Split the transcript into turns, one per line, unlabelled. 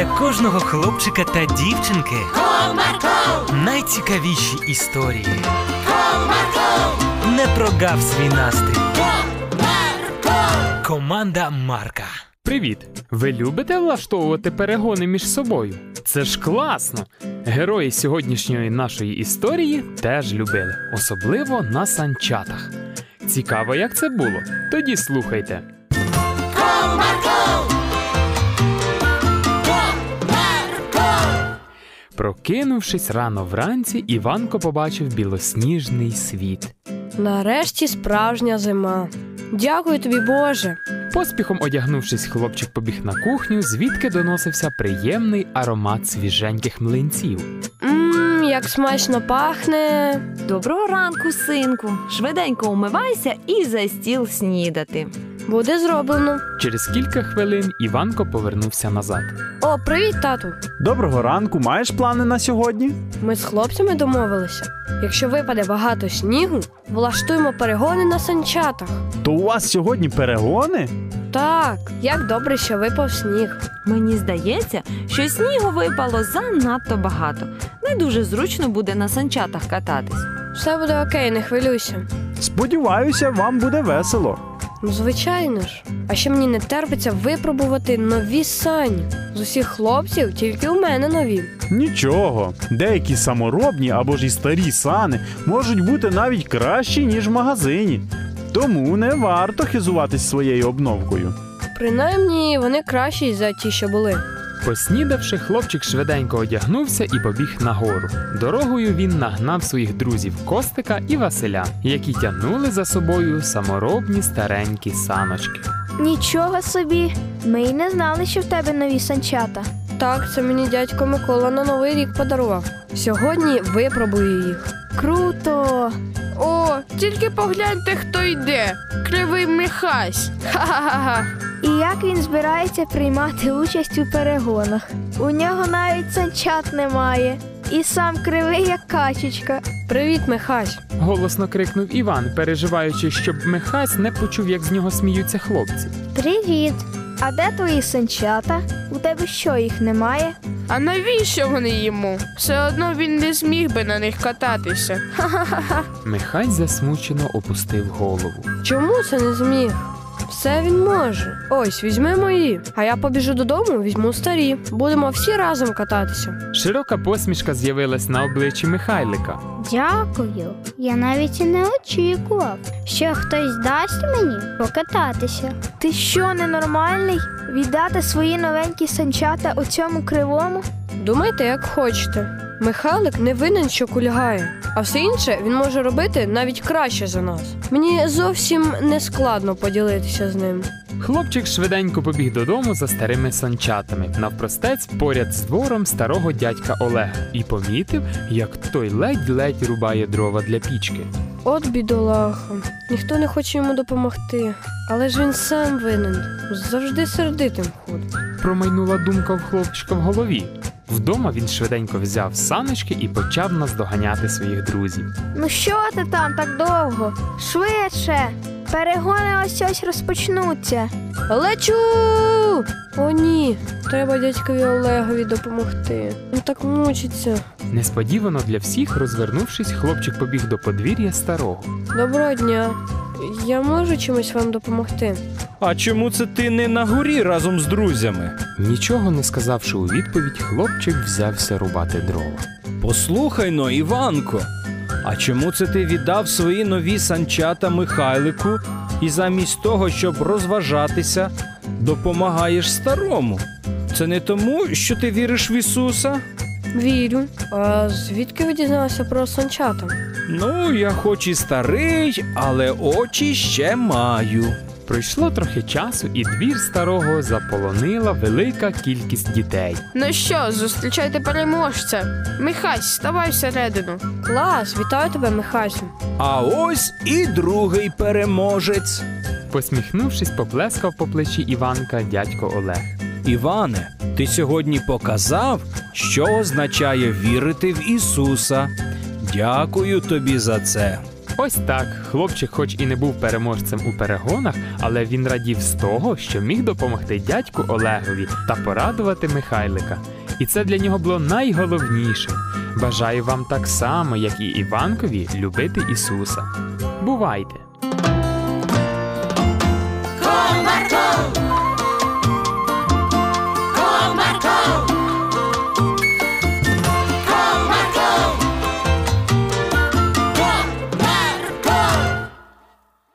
для кожного хлопчика та дівчинки
Comarco,
найцікавіші історії.
Comarco,
Не прогав свій настрій.
Comarco.
Команда Марка.
Привіт! Ви любите влаштовувати перегони між собою? Це ж класно! Герої сьогоднішньої нашої історії теж любили, особливо на санчатах. Цікаво, як це було. Тоді слухайте. Прокинувшись рано вранці, Іванко побачив білосніжний світ.
Нарешті справжня зима. Дякую тобі, Боже.
Поспіхом одягнувшись, хлопчик побіг на кухню, звідки доносився приємний аромат свіженьких млинців.
Мм, як смачно пахне.
Доброго ранку, синку. Швиденько умивайся і за стіл снідати.
Буде зроблено.
Через кілька хвилин Іванко повернувся назад.
О, привіт, тату.
Доброго ранку, маєш плани на сьогодні?
Ми з хлопцями домовилися. Якщо випаде багато снігу, влаштуємо перегони на санчатах.
То у вас сьогодні перегони?
Так, як добре, що випав сніг.
Мені здається, що снігу випало занадто багато. Не дуже зручно буде на санчатах кататись.
Все буде окей, не хвилюйся.
Сподіваюся, вам буде весело.
Ну, звичайно ж. А ще мені не терпиться випробувати нові сані. З усіх хлопців тільки у мене нові.
Нічого, деякі саморобні або ж і старі сани можуть бути навіть кращі, ніж в магазині. Тому не варто хизуватись своєю обновкою.
Принаймні, вони кращі за ті, що були.
Поснідавши, хлопчик швиденько одягнувся і побіг нагору. Дорогою він нагнав своїх друзів Костика і Василя, які тягнули за собою саморобні старенькі саночки.
Нічого собі. Ми й не знали, що в тебе нові санчата.
Так, це мені дядько Микола на новий рік подарував. Сьогодні випробую їх.
Круто!
О, тільки погляньте, хто йде. Кривий Михась. Ха-ха-ха.
І як він збирається приймати участь у перегонах? У нього навіть санчат немає. І сам кривий, як качечка.
Привіт, Михась.
Голосно крикнув Іван, переживаючи, щоб Михась не почув, як з нього сміються хлопці.
Привіт! А де твої санчата? У тебе що, їх немає?
А навіщо вони йому? Все одно він не зміг би на них кататися. Ха-ха-ха.
Михась засмучено опустив голову.
Чому це не зміг? Все він може. Ось, візьми мої. А я побіжу додому, візьму старі. Будемо всі разом кататися.
Широка посмішка з'явилась на обличчі Михайлика.
Дякую. Я навіть і не очікував, що хтось дасть мені покататися. Ти що, ненормальний? Віддати свої новенькі санчата у цьому кривому?
Думайте, як хочете. Михайлик не винен, що кульгає, а все інше він може робити навіть краще за нас. Мені зовсім не складно поділитися з ним.
Хлопчик швиденько побіг додому за старими санчатами, навпростець поряд з двором старого дядька Олега, і помітив, як той ледь-ледь рубає дрова для пічки.
От бідолаха. Ніхто не хоче йому допомогти. Але ж він сам винен. Завжди сердитим ходить.
Промайнула думка в хлопчика в голові. Вдома він швиденько взяв саночки і почав наздоганяти своїх друзів.
Ну що ти там так довго? Швидше! Перегони ось ось розпочнуться.
Лечу! О, ні, треба дядькові Олегові допомогти. Він так мучиться.
Несподівано для всіх, розвернувшись, хлопчик побіг до подвір'я старого.
Доброго дня. Я можу чимось вам допомогти?
А чому це ти не на горі разом з друзями?
Нічого не сказавши у відповідь, хлопчик взявся рубати дрова.
Послухай но, Іванко. А чому це ти віддав свої нові санчата Михайлику і замість того, щоб розважатися, допомагаєш старому? Це не тому, що ти віриш в Ісуса?
Вірю. А звідки ви дізналися про санчата?
Ну, я хоч і старий, але очі ще маю.
Пройшло трохи часу, і двір старого заполонила велика кількість дітей.
Ну що, зустрічайте переможця. Михась, ставай всередину.
Клас, вітаю тебе, Михасю.
А ось і другий переможець.
Посміхнувшись, поплескав по плечі Іванка дядько Олег.
Іване, ти сьогодні показав, що означає вірити в Ісуса. Дякую тобі за це.
Ось так. Хлопчик, хоч і не був переможцем у перегонах, але він радів з того, що міг допомогти дядьку Олегові та порадувати Михайлика. І це для нього було найголовніше. Бажаю вам так само, як і Іванкові, любити Ісуса. Бувайте!